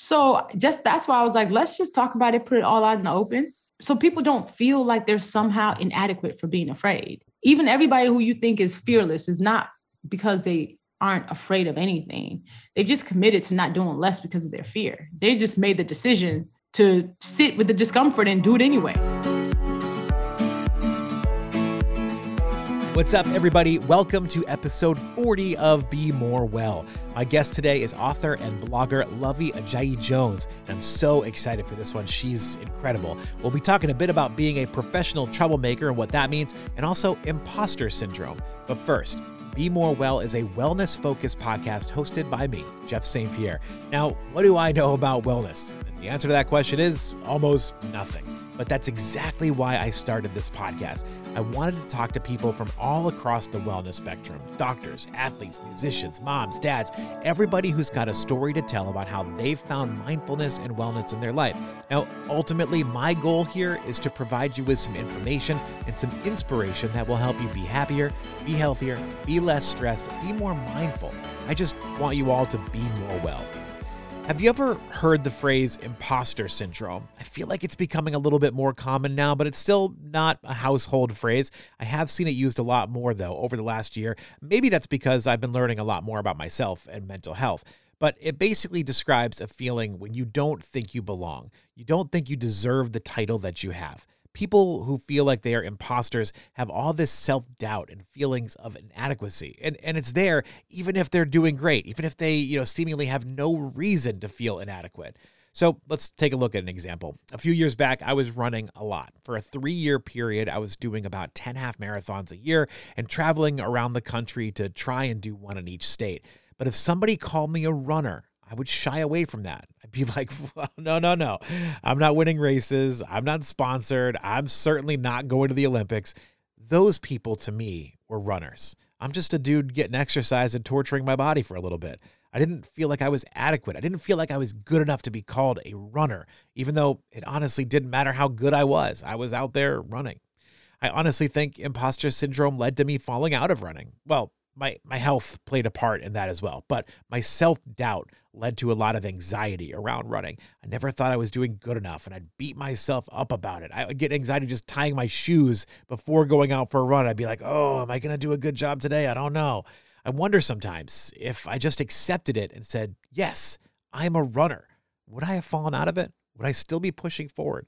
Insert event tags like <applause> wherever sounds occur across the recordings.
So just that's why I was like, let's just talk about it, put it all out in the open. So people don't feel like they're somehow inadequate for being afraid. Even everybody who you think is fearless is not because they aren't afraid of anything. They've just committed to not doing less because of their fear. They just made the decision to sit with the discomfort and do it anyway. What's up, everybody? Welcome to episode 40 of Be More Well. My guest today is author and blogger Luvvie Ajayi Jones, and I'm so excited for this one. She's incredible. We'll be talking a bit about being a professional troublemaker and what that means, and also imposter syndrome. But first, be More Well is a wellness focused podcast hosted by me, Jeff St. Pierre. Now, what do I know about wellness? The answer to that question is almost nothing. But that's exactly why I started this podcast. I wanted to talk to people from all across the wellness spectrum doctors, athletes, musicians, moms, dads, everybody who's got a story to tell about how they've found mindfulness and wellness in their life. Now, ultimately, my goal here is to provide you with some information and some inspiration that will help you be happier, be healthier, be less stressed, be more mindful. I just want you all to be more well. Have you ever heard the phrase imposter syndrome? I feel like it's becoming a little bit more common now, but it's still not a household phrase. I have seen it used a lot more, though, over the last year. Maybe that's because I've been learning a lot more about myself and mental health. But it basically describes a feeling when you don't think you belong. You don't think you deserve the title that you have people who feel like they are imposters have all this self-doubt and feelings of inadequacy and and it's there even if they're doing great even if they you know seemingly have no reason to feel inadequate so let's take a look at an example. A few years back, I was running a lot. For a three year period, I was doing about 10 half marathons a year and traveling around the country to try and do one in each state. But if somebody called me a runner, I would shy away from that. I'd be <laughs> like, no, no, no. I'm not winning races. I'm not sponsored. I'm certainly not going to the Olympics. Those people to me were runners. I'm just a dude getting exercise and torturing my body for a little bit. I didn't feel like I was adequate. I didn't feel like I was good enough to be called a runner, even though it honestly didn't matter how good I was. I was out there running. I honestly think imposter syndrome led to me falling out of running. Well, my my health played a part in that as well. But my self-doubt led to a lot of anxiety around running. I never thought i was doing good enough and i'd beat myself up about it. I would get anxiety just tying my shoes before going out for a run. I'd be like oh am i going to do a good job today? I don't know. I wonder sometimes if i just accepted it and said yes i'm a runner. Would i have fallen out of it? Would i still be pushing forward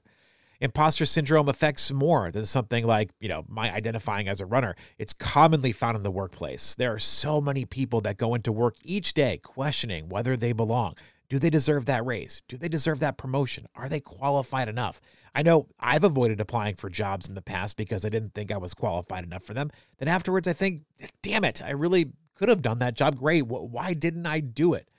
Imposter syndrome affects more than something like, you know, my identifying as a runner. It's commonly found in the workplace. There are so many people that go into work each day questioning whether they belong. Do they deserve that raise? Do they deserve that promotion? Are they qualified enough? I know I've avoided applying for jobs in the past because I didn't think I was qualified enough for them. Then afterwards, I think, damn it, I really could have done that job great. Why didn't I do it?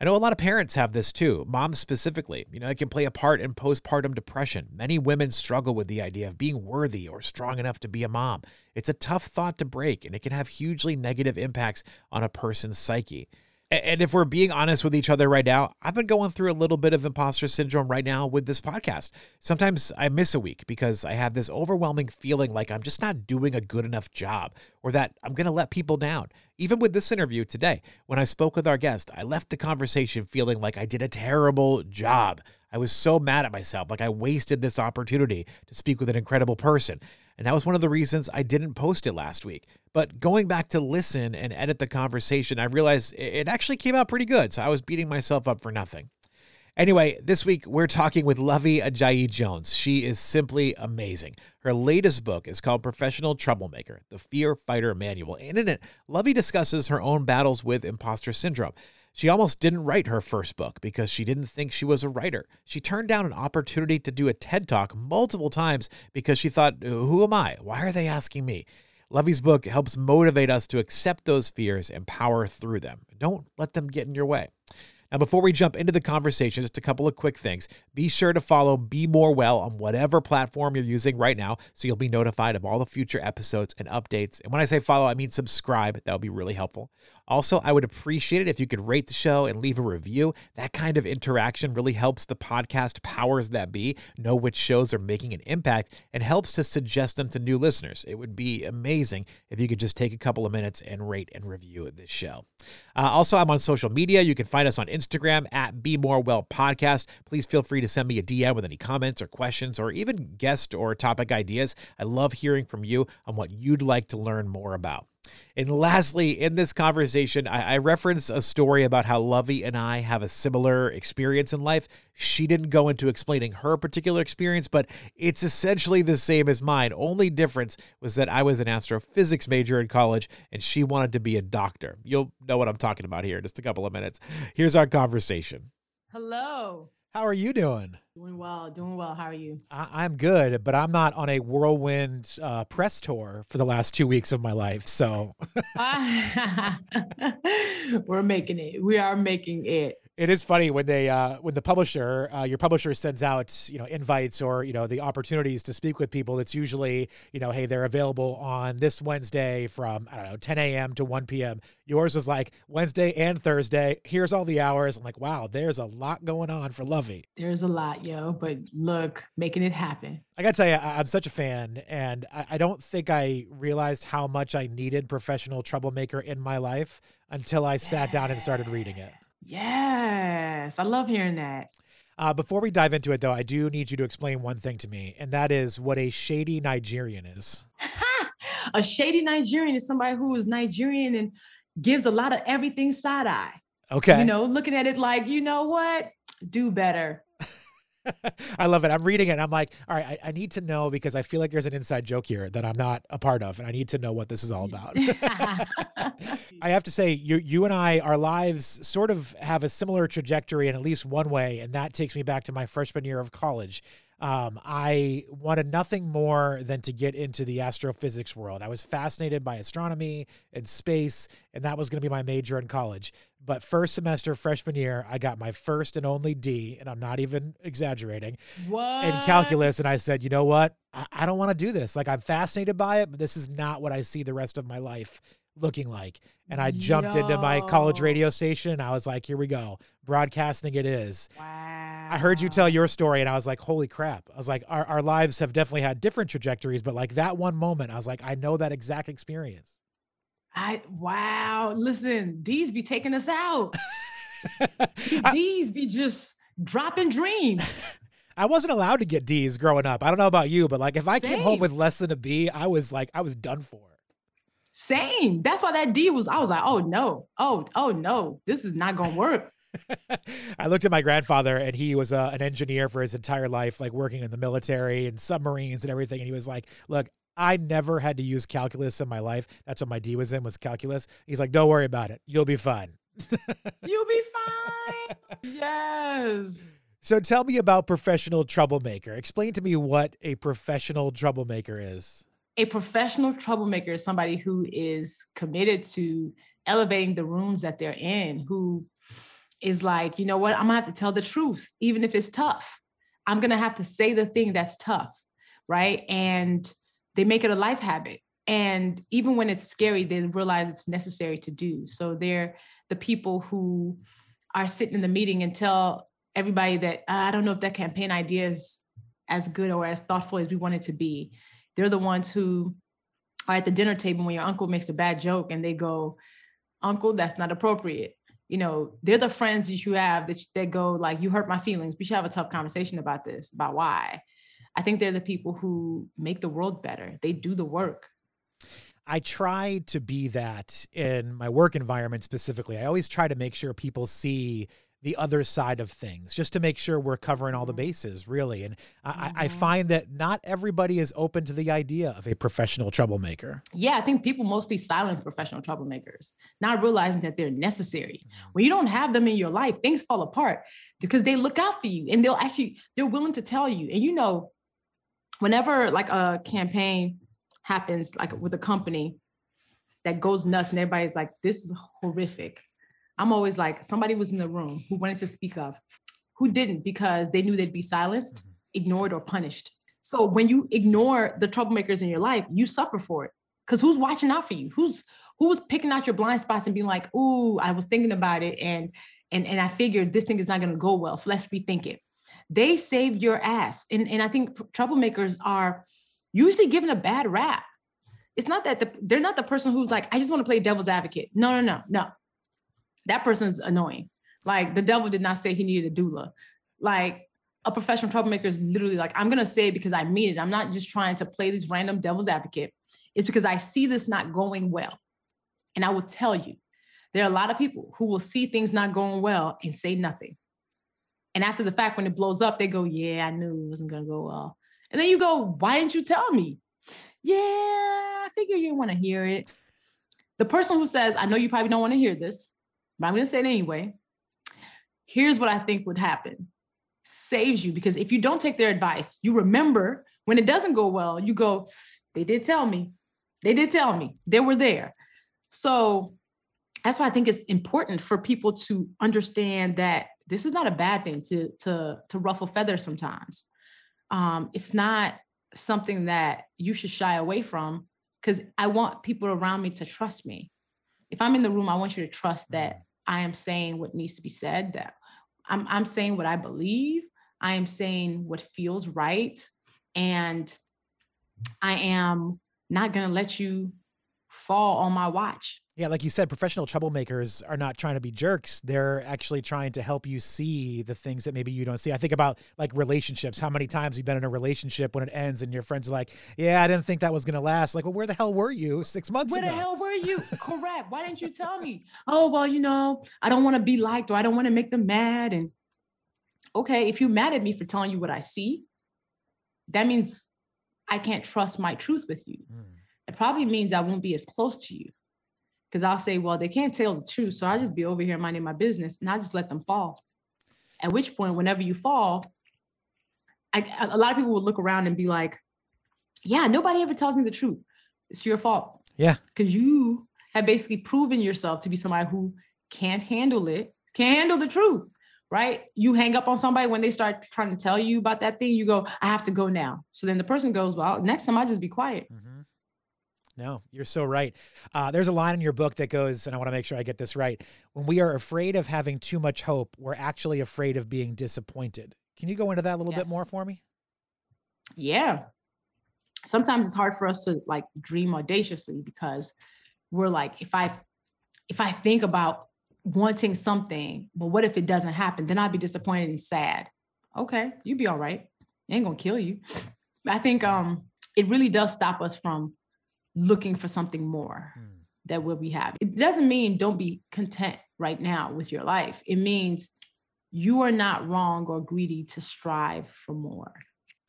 I know a lot of parents have this too, moms specifically. You know, it can play a part in postpartum depression. Many women struggle with the idea of being worthy or strong enough to be a mom. It's a tough thought to break, and it can have hugely negative impacts on a person's psyche. And if we're being honest with each other right now, I've been going through a little bit of imposter syndrome right now with this podcast. Sometimes I miss a week because I have this overwhelming feeling like I'm just not doing a good enough job or that I'm going to let people down. Even with this interview today, when I spoke with our guest, I left the conversation feeling like I did a terrible job. I was so mad at myself, like I wasted this opportunity to speak with an incredible person. And that was one of the reasons I didn't post it last week. But going back to listen and edit the conversation, I realized it actually came out pretty good. So I was beating myself up for nothing. Anyway, this week we're talking with Luvvie Ajayi Jones. She is simply amazing. Her latest book is called Professional Troublemaker The Fear Fighter Manual. And in it, Luvvie discusses her own battles with imposter syndrome. She almost didn't write her first book because she didn't think she was a writer. She turned down an opportunity to do a TED Talk multiple times because she thought, Who am I? Why are they asking me? Luvvie's book helps motivate us to accept those fears and power through them. Don't let them get in your way. Now, before we jump into the conversation, just a couple of quick things. Be sure to follow Be More Well on whatever platform you're using right now so you'll be notified of all the future episodes and updates. And when I say follow, I mean subscribe. That would be really helpful. Also, I would appreciate it if you could rate the show and leave a review. That kind of interaction really helps the podcast powers that be know which shows are making an impact and helps to suggest them to new listeners. It would be amazing if you could just take a couple of minutes and rate and review this show. Uh, also, I'm on social media. You can find us on Instagram at Be More Well Podcast. Please feel free to send me a DM with any comments or questions or even guest or topic ideas. I love hearing from you on what you'd like to learn more about. And lastly, in this conversation, I, I referenced a story about how Luvvie and I have a similar experience in life. She didn't go into explaining her particular experience, but it's essentially the same as mine. Only difference was that I was an astrophysics major in college and she wanted to be a doctor. You'll know what I'm talking about here in just a couple of minutes. Here's our conversation. Hello. How are you doing? Doing well, doing well. How are you? I- am good, but I'm not on a whirlwind uh, press tour for the last two weeks of my life. So <laughs> we're making it. We are making it it is funny when they uh, when the publisher uh, your publisher sends out you know invites or you know the opportunities to speak with people it's usually you know hey they're available on this wednesday from i don't know 10 a.m to 1 p.m yours is like wednesday and thursday. Here's all the hours. I'm like wow there's a lot going on for Luvvie. There's a lot yo but look making it happen. I gotta tell you i'm such a fan and I, I don't think i realized how much i needed professional troublemaker in my life until i sat down and started reading it Yes, I love hearing that. Uh, before we dive into it, though, I do need you to explain one thing to me, and that is what a shady Nigerian is. <laughs> a shady Nigerian is somebody who is Nigerian and gives a lot of everything side eye. Okay. You know, looking at it like, you know what? Do better. <laughs> I love it. I'm reading it. I'm like, all right, I, I, need to know because I feel like there's an inside joke here that I'm not a part of, and I need to know what this is all mm. about. <laughs> I have to say, you you and I, our lives sort of have a similar trajectory in at least one way, and that takes me back to my freshman year of college. Um, I wanted nothing more than to get into the astrophysics world. I was fascinated by astronomy and space, and that was going to be my major in college. But first semester, freshman year, I got my first and only D, and I'm not even exaggerating, what? in calculus. And I said, you know what? I, I don't want to do this. Like, I'm fascinated by it, but this is not what I see the rest of my life looking like. And I jumped Yo. into my college radio station and I was like, here we go. Broadcasting it is. Wow. I heard you tell your story and I was like, holy crap. I was like, our, our lives have definitely had different trajectories, but like that one moment, I was like, I know that exact experience. I wow. Listen, D's be taking us out. <laughs> D's be just dropping dreams. <laughs> I wasn't allowed to get D's growing up. I don't know about you, but like if I Same. came home with less than a B, I was like, I was done for. Same. That's why that D was, I was like, oh no, oh, oh no, this is not gonna work. <laughs> I looked at my grandfather and he was uh, an engineer for his entire life, like working in the military and submarines and everything. And he was like, look, I never had to use calculus in my life. That's what my D was in was calculus. He's like, don't worry about it. You'll be fine. <laughs> You'll be fine. yes. So tell me about professional troublemaker. Explain to me what a professional troublemaker is a professional troublemaker is somebody who is committed to elevating the rooms that they're in, who is like, you know what, I'm gonna have to tell the truth, even if it's tough. I'm gonna have to say the thing that's tough, right? And they make it a life habit. And even when it's scary, they realize it's necessary to do. So they're the people who are sitting in the meeting and tell everybody that ah, I don't know if that campaign idea is as good or as thoughtful as we want it to be. They're the ones who are at the dinner table when your uncle makes a bad joke and they go, Uncle, that's not appropriate. You know, they're the friends that you have that, that go like, you hurt my feelings. We should have a tough conversation about this, about why. I think they're the people who make the world better. They do the work. I try to be that in my work environment specifically. I always try to make sure people see the other side of things just to make sure we're covering all the mm-hmm. bases really and. I, I, mm-hmm. find that not everybody is open to the idea of a professional troublemaker yeah i think people mostly silence professional troublemakers not realizing that they're necessary mm-hmm. when you don't have them in your life things fall apart because they look out for you and they'll actually they're willing to tell you and you know whenever like a campaign happens like with a company that goes nuts and everybody's like this is horrific I'm always like, somebody was in the room who wanted to speak up, who didn't because they knew they'd be silenced, mm-hmm. ignored, or punished. So when you ignore the troublemakers in your life, you suffer for it. Because who's watching out for you? Who's who was picking out your blind spots and being like, "Ooh, I was thinking about it and and and I figured this thing is not going to go well, so let's rethink it." They saved your ass, and and I think troublemakers are usually given a bad rap. It's not that the, they're not the person who's like, "I just want to play devil's advocate." No, no, no, no. That person's annoying. Like the devil did not say he needed a doula. Like a professional troublemaker is literally like, I'm gonna say it because I mean it. I'm not just trying to play this random devil's advocate. It's because I see this not going well. And I will tell you, there are a lot of people who will see things not going well and say nothing. And after the fact, when it blows up, they go, Yeah, I knew it wasn't gonna go well. And then you go, Why didn't you tell me? Yeah, I figure you want to hear it. The person who says, I know you probably don't want to hear this, but I'm gonna say it anyway. Here's what I think would happen saves you because if you don't take their advice, you remember when it doesn't go well, you go, they did tell me. They did tell me. They were there. So that's why I think it's important for people to understand that this is not a bad thing to to to ruffle feathers sometimes. Um, it's not something that you should shy away from because I want people around me to trust me. If I'm in the room, I want you to trust that. I am saying what needs to be said, that I'm, I'm saying what I believe. I am saying what feels right. And I am not going to let you fall on my watch. Yeah, like you said, professional troublemakers are not trying to be jerks. They're actually trying to help you see the things that maybe you don't see. I think about like relationships. How many times you've been in a relationship when it ends and your friends are like, Yeah, I didn't think that was gonna last. Like, well, where the hell were you six months where ago? Where the hell were you? Correct. Why didn't you tell me? Oh, well, you know, I don't want to be liked or I don't want to make them mad. And okay, if you're mad at me for telling you what I see, that means I can't trust my truth with you. Mm. It probably means I won't be as close to you. Because I'll say, well, they can't tell the truth. So I'll just be over here minding my business and I'll just let them fall. At which point, whenever you fall, I, a lot of people will look around and be like, yeah, nobody ever tells me the truth. It's your fault. Yeah. Because you have basically proven yourself to be somebody who can't handle it, can't handle the truth right? You hang up on somebody when they start trying to tell you about that thing, you go, I have to go now. So then the person goes, Well, next time I just be quiet. Mm-hmm. No, you're so right. Uh, there's a line in your book that goes, and I want to make sure I get this right. When we are afraid of having too much hope, we're actually afraid of being disappointed. Can you go into that a little yes. bit more for me? Yeah. Sometimes it's hard for us to like dream audaciously because we're like, if I if I think about wanting something, but what if it doesn't happen? Then I'd be disappointed and sad. Okay, you would be all right. It ain't gonna kill you. I think um it really does stop us from looking for something more mm. that will be happy. It doesn't mean don't be content right now with your life. It means you are not wrong or greedy to strive for more.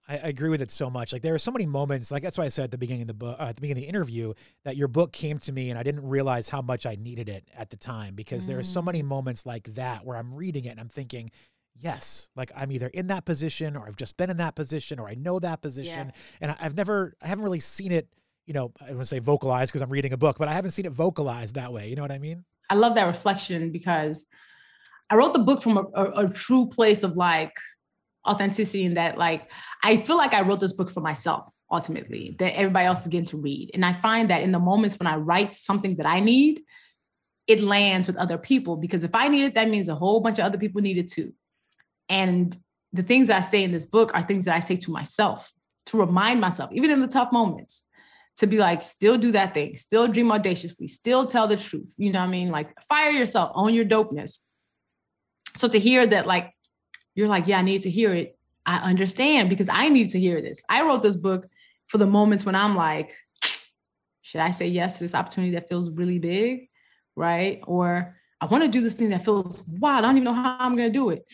I, I, agree with it so much. Like there are so many moments, like that's why I said at the beginning of the book, uh, at the beginning of the interview, that your book came to me and I didn't realize how much I needed it at the time because mm. there are so many mm. moments like that where I'm reading it and I'm thinking, yes, like I'm either in that position or I've just been in that position or I know that position, yeah. and I've never, I haven't really seen it. You know, I want to say vocalized because I'm reading a book, but I haven't seen it vocalized that way. You know what I mean? I love that reflection because I wrote the book from a, a, a true place of like authenticity in that like I feel like I wrote this book for myself ultimately that everybody else is getting to read. And I find that in the moments when I write something that I need, it lands with other people because if I need it, that means a whole bunch of other people need it too. And the things I say in this book are things that I say to myself to remind myself, even in the tough moments, to be like, still do that thing, still dream audaciously, still tell the truth. You know what I mean? Like, fire yourself, own your dopeness. So to hear that, like, you're like, yeah, I need to hear it. I understand because I need to hear this. I wrote this book for the moments when I'm like, should I say yes to this opportunity that feels really big? Right. Or I want to do this thing that feels wild. I don't even know how I'm going to do it.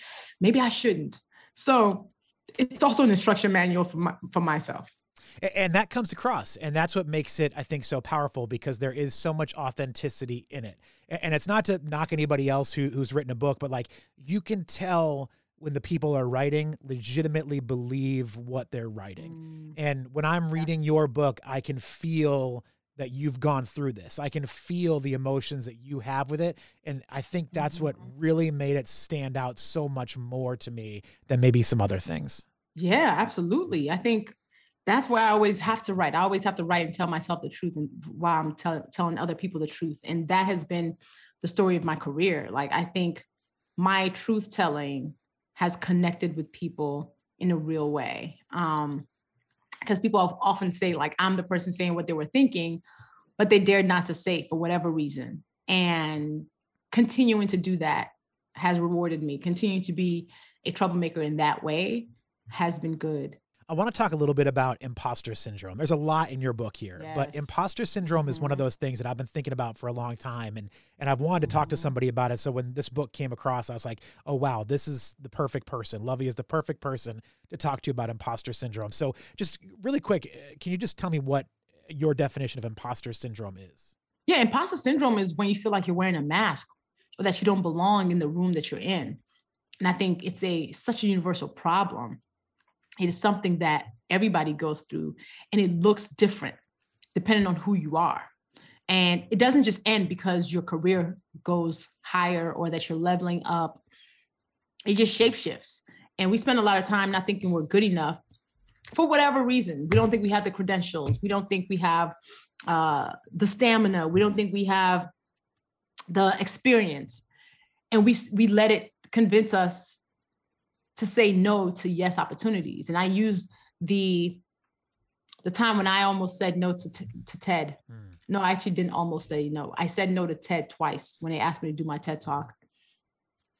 Maybe I shouldn't. So it's also an instruction manual for, my, for myself. And that comes across. And that's what makes it, I think, so powerful because there is so much authenticity in it. And it's not to knock anybody else who, who's written a book, but like you can tell when the people are writing legitimately believe what they're writing. Mm. And when I'm reading your book, I can feel that you've gone through this. I can feel the emotions that you have with it. And I think that's mm-hmm. what really made it stand out so much more to me than maybe some other things. Yeah, absolutely. I think that's why I always have to write. I always have to write and tell myself the truth and while I'm tell, telling other people the truth. And that has been the story of my career. Like I think my truth telling has connected with people in a real way. Um, because people often say like I'm the person saying what they were thinking, but they dared not to say for whatever reason. And continuing to do that has rewarded me. Continuing to be a troublemaker in that way has been good. I want to talk a little bit about imposter syndrome. There's a lot in your book here, yes. but imposter syndrome mm-hmm. is one of mm-hmm. those things that I've been thinking about for a long time and and I've wanted to talk mm-hmm. to somebody about it. So when this book came across, I was like, "Oh wow, this is the perfect person. Luvvie is the perfect person to talk to you about imposter syndrome." So just really quick, uh, can you just tell me what your definition of imposter syndrome is? Yeah, imposter syndrome is when you feel like you're wearing a mask or that you don't belong in the room that you're in. And I think it's a such a universal problem it is something that everybody goes through and it looks different depending on who you are. And it doesn't just end because your career goes higher or that you're leveling up. It just shapeshifts. And we spend a lot of time not thinking we're good enough for whatever reason. We don't think we have the credentials. We don't think we have uh, the stamina. We don't think we have the experience. And we, we let it convince us to say no to yes opportunities. And I use the the time when I almost said no to, to, to TED. Mm. No, I actually didn't almost say no. I said no to TED twice when they asked me to do my TED talk.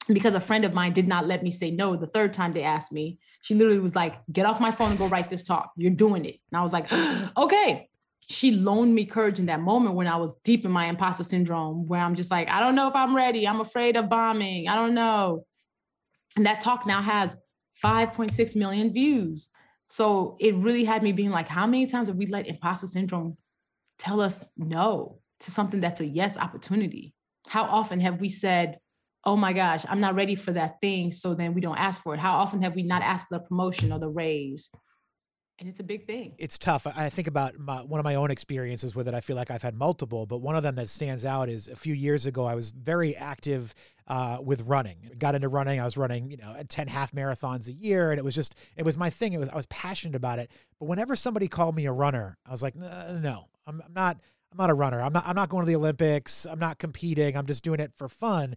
Because a friend of mine did not let me say no the third time they asked me. She literally was like, get off my phone and go write this talk. You're doing it. And I was like, <gasps> okay. She loaned me courage in that moment when I was deep in my imposter syndrome, where I'm just like, I don't know if I'm ready. I'm afraid of bombing. I don't know. And that talk now has 5.6 million views. So it really had me being like, how many times have we let imposter syndrome tell us no to something that's a yes opportunity? How often have we said, oh my gosh, I'm not ready for that thing. So then we don't ask for it. How often have we not asked for the promotion or the raise? And it's a big thing. It's tough. I think about my, one of my own experiences with it. I feel like I've had multiple, but one of them that stands out is a few years ago. I was very active uh, with running. Got into running. I was running, you know, ten half marathons a year, and it was just it was my thing. It was I was passionate about it. But whenever somebody called me a runner, I was like, no, no I'm, I'm not. I'm not a runner. I'm not. I'm not going to the Olympics. I'm not competing. I'm just doing it for fun.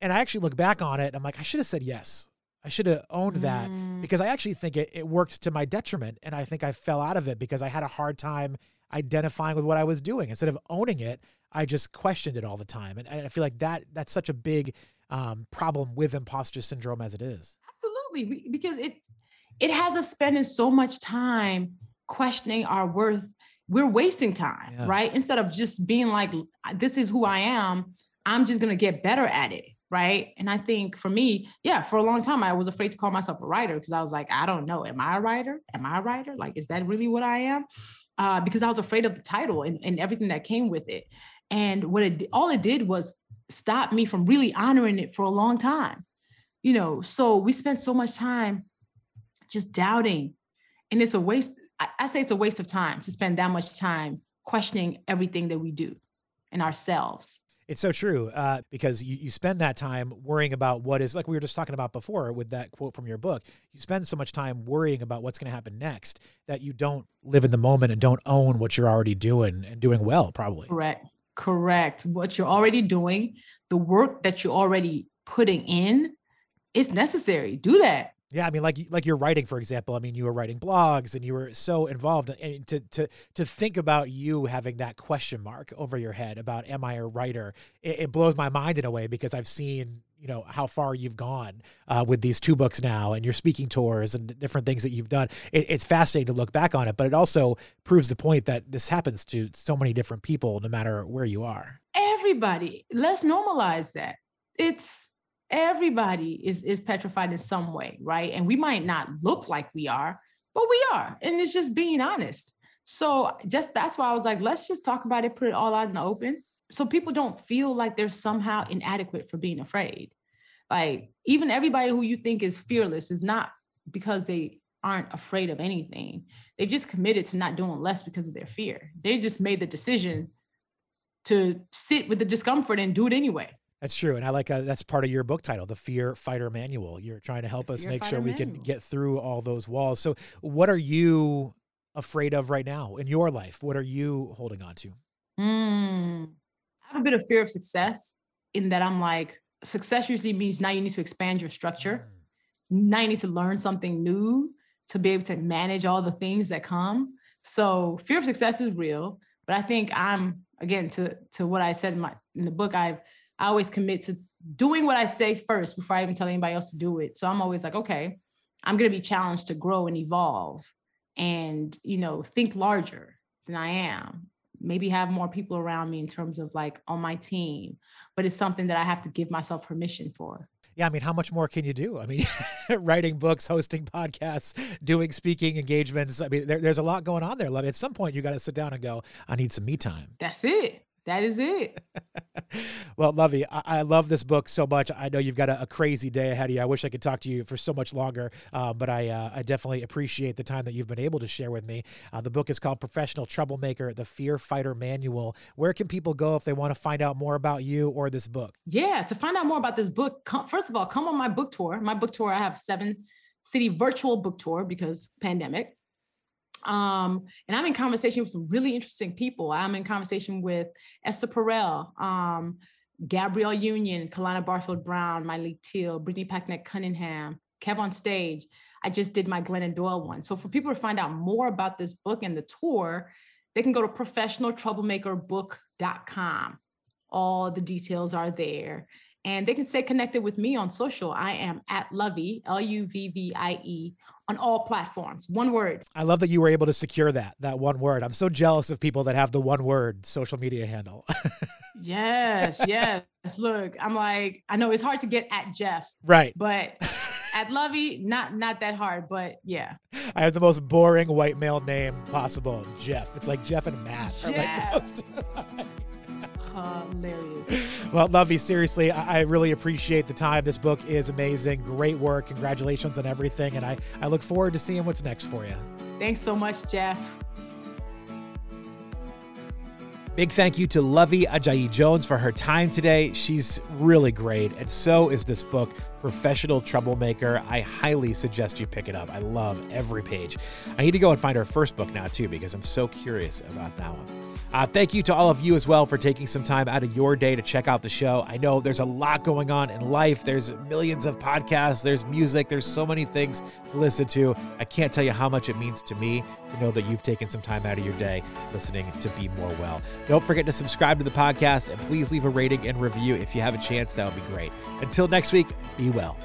And I actually look back on it. I'm like, I should have said yes. I should have owned that mm. because I actually think it, it worked to my detriment. And I think I fell out of it because I had a hard time identifying with what I was doing. Instead of owning it, I just questioned it all the time. And, and I feel like that that's such a big um, problem with imposter syndrome as it is. Absolutely. Because it, it has us spending so much time questioning our worth. We're wasting time, yeah. right? Instead of just being like, this is who I am, I'm just going to get better at it right? And I think for me, yeah, for a long time I was afraid to call myself a writer because I was like, I don't know, am I a writer? Am I a writer? Like, is that really what I am? Uh, because I was afraid of the title and, and everything that came with it. And what it all it did was stop me from really honoring it for a long time. You know, so we spent so much time just doubting. And it's a waste. I, I say it's a waste of time to spend that much time questioning everything that we do and ourselves. It's so true uh, because you, you spend that time worrying about what is like we were just talking about before with that quote from your book. You spend so much time worrying about what's going to happen next that you don't live in the moment and don't own what you're already doing and doing well, probably. Correct. Correct. What you're already doing, the work that you're already putting in, is necessary. Do that. Yeah, I mean, like like you're writing, for example. I mean, you were writing blogs, and you were so involved. And to to to think about you having that question mark over your head about am I a writer, it, it blows my mind in a way because I've seen you know how far you've gone uh, with these two books now, and your speaking tours and different things that you've done. It, it's fascinating to look back on it, but it also proves the point that this happens to so many different people, no matter where you are. Everybody, let's normalize that. It's everybody is is petrified in some way right? And we might not look like we are but we are and it's just being honest. So just that's why i was like let's just talk about it put it all out in the open so people don't feel like they're somehow inadequate for being afraid. Like even everybody who you think is fearless is not because they aren't afraid of anything. They've just committed to not doing less because of their fear. They just made the decision to sit with the discomfort and do it anyway that's true, and I like uh, that's part of your book title, the Fear Fighter Manual. You're trying to help us make sure we manual. can get through all those walls. So, what are you afraid of right now in your life? What are you holding on to? Mm, I have a bit of fear of success in that I'm like, success usually means now you need to expand your structure. Mm. Now you need to learn something new to be able to manage all the things that come. So fear of success is real, but I think I'm again to to what I said in my in the book. I I always commit to doing what I say first before I even tell anybody else to do it. So I'm always like, okay, I'm going to be challenged to grow and evolve, and you know, think larger than I am. Maybe have more people around me in terms of like on my team, but it's something that I have to give myself permission for yeah, I mean, how much more can you do? I mean, <laughs> writing books, hosting podcasts, doing speaking engagements. I mean, there, there's a lot going on there. Love. At some point, you got to sit down and go, I need some me time. That's it. That is it. <laughs> well, Luvvie, I-, I, love this book so much. I know you've got a, a, crazy day ahead of you. I wish I could talk to you for so much longer, uh, but I uh, I definitely appreciate the time that you've been able to share with me. Uh, the book is called Professional Troublemaker: The Fear Fighter Manual. Where can people go if they want to find out more about you or this book? Yeah, to find out more about this book, come, first of all, come on my book tour. My book tour, I have seven city virtual book tour because pandemic. Um, and I'm in conversation with some really interesting people. I'm in conversation with Esther Perel, um, Gabrielle Union, Kalana Barfield Brown, Myleik Teele, Brittany Packnett Cunningham, Kev on stage. I just did my Glennon Doyle one. So for people to find out more about this book and the tour, they can go to professionaltroublemakerbook.com. All the details are there and they can stay connected with me on social. I am at Luvvie, L U V V I E, on all platforms. One word. I love that you were able to secure that, that one word. I'm so jealous of people that have the one word social media handle. <laughs> yes, yes. Look, I'm like, I know it's hard to get at Jeff. Right. But <laughs> at Luvvie, not not that hard, but yeah. I have the most boring white male name possible, Jeff. It's like Jeff and Matt. Jeff. Like <laughs> hilarious. Well, Luvvie, seriously, I, I, really appreciate the time. This book is amazing. Great work. Congratulations on everything. And I, I look forward to seeing what's next for you. Thanks so much, Jeff. Big thank you to Luvvie Ajayi Jones for her time today. She's really great, and so is this book, Professional Troublemaker. I highly suggest you pick it up. I love every page. I need to go and find her first book now, too, because I'm so curious about that one. Uh, thank you to all of you as well for taking some time out of your day to check out the show. I know there's a lot going on in life. There's millions of podcasts, there's music, there's so many things to listen to. I can't tell you how much it means to me to know that you've taken some time out of your day listening to Be More Well. Don't forget to subscribe to the podcast and please leave a rating and review if you have a chance. That would be great. Until next week, be well.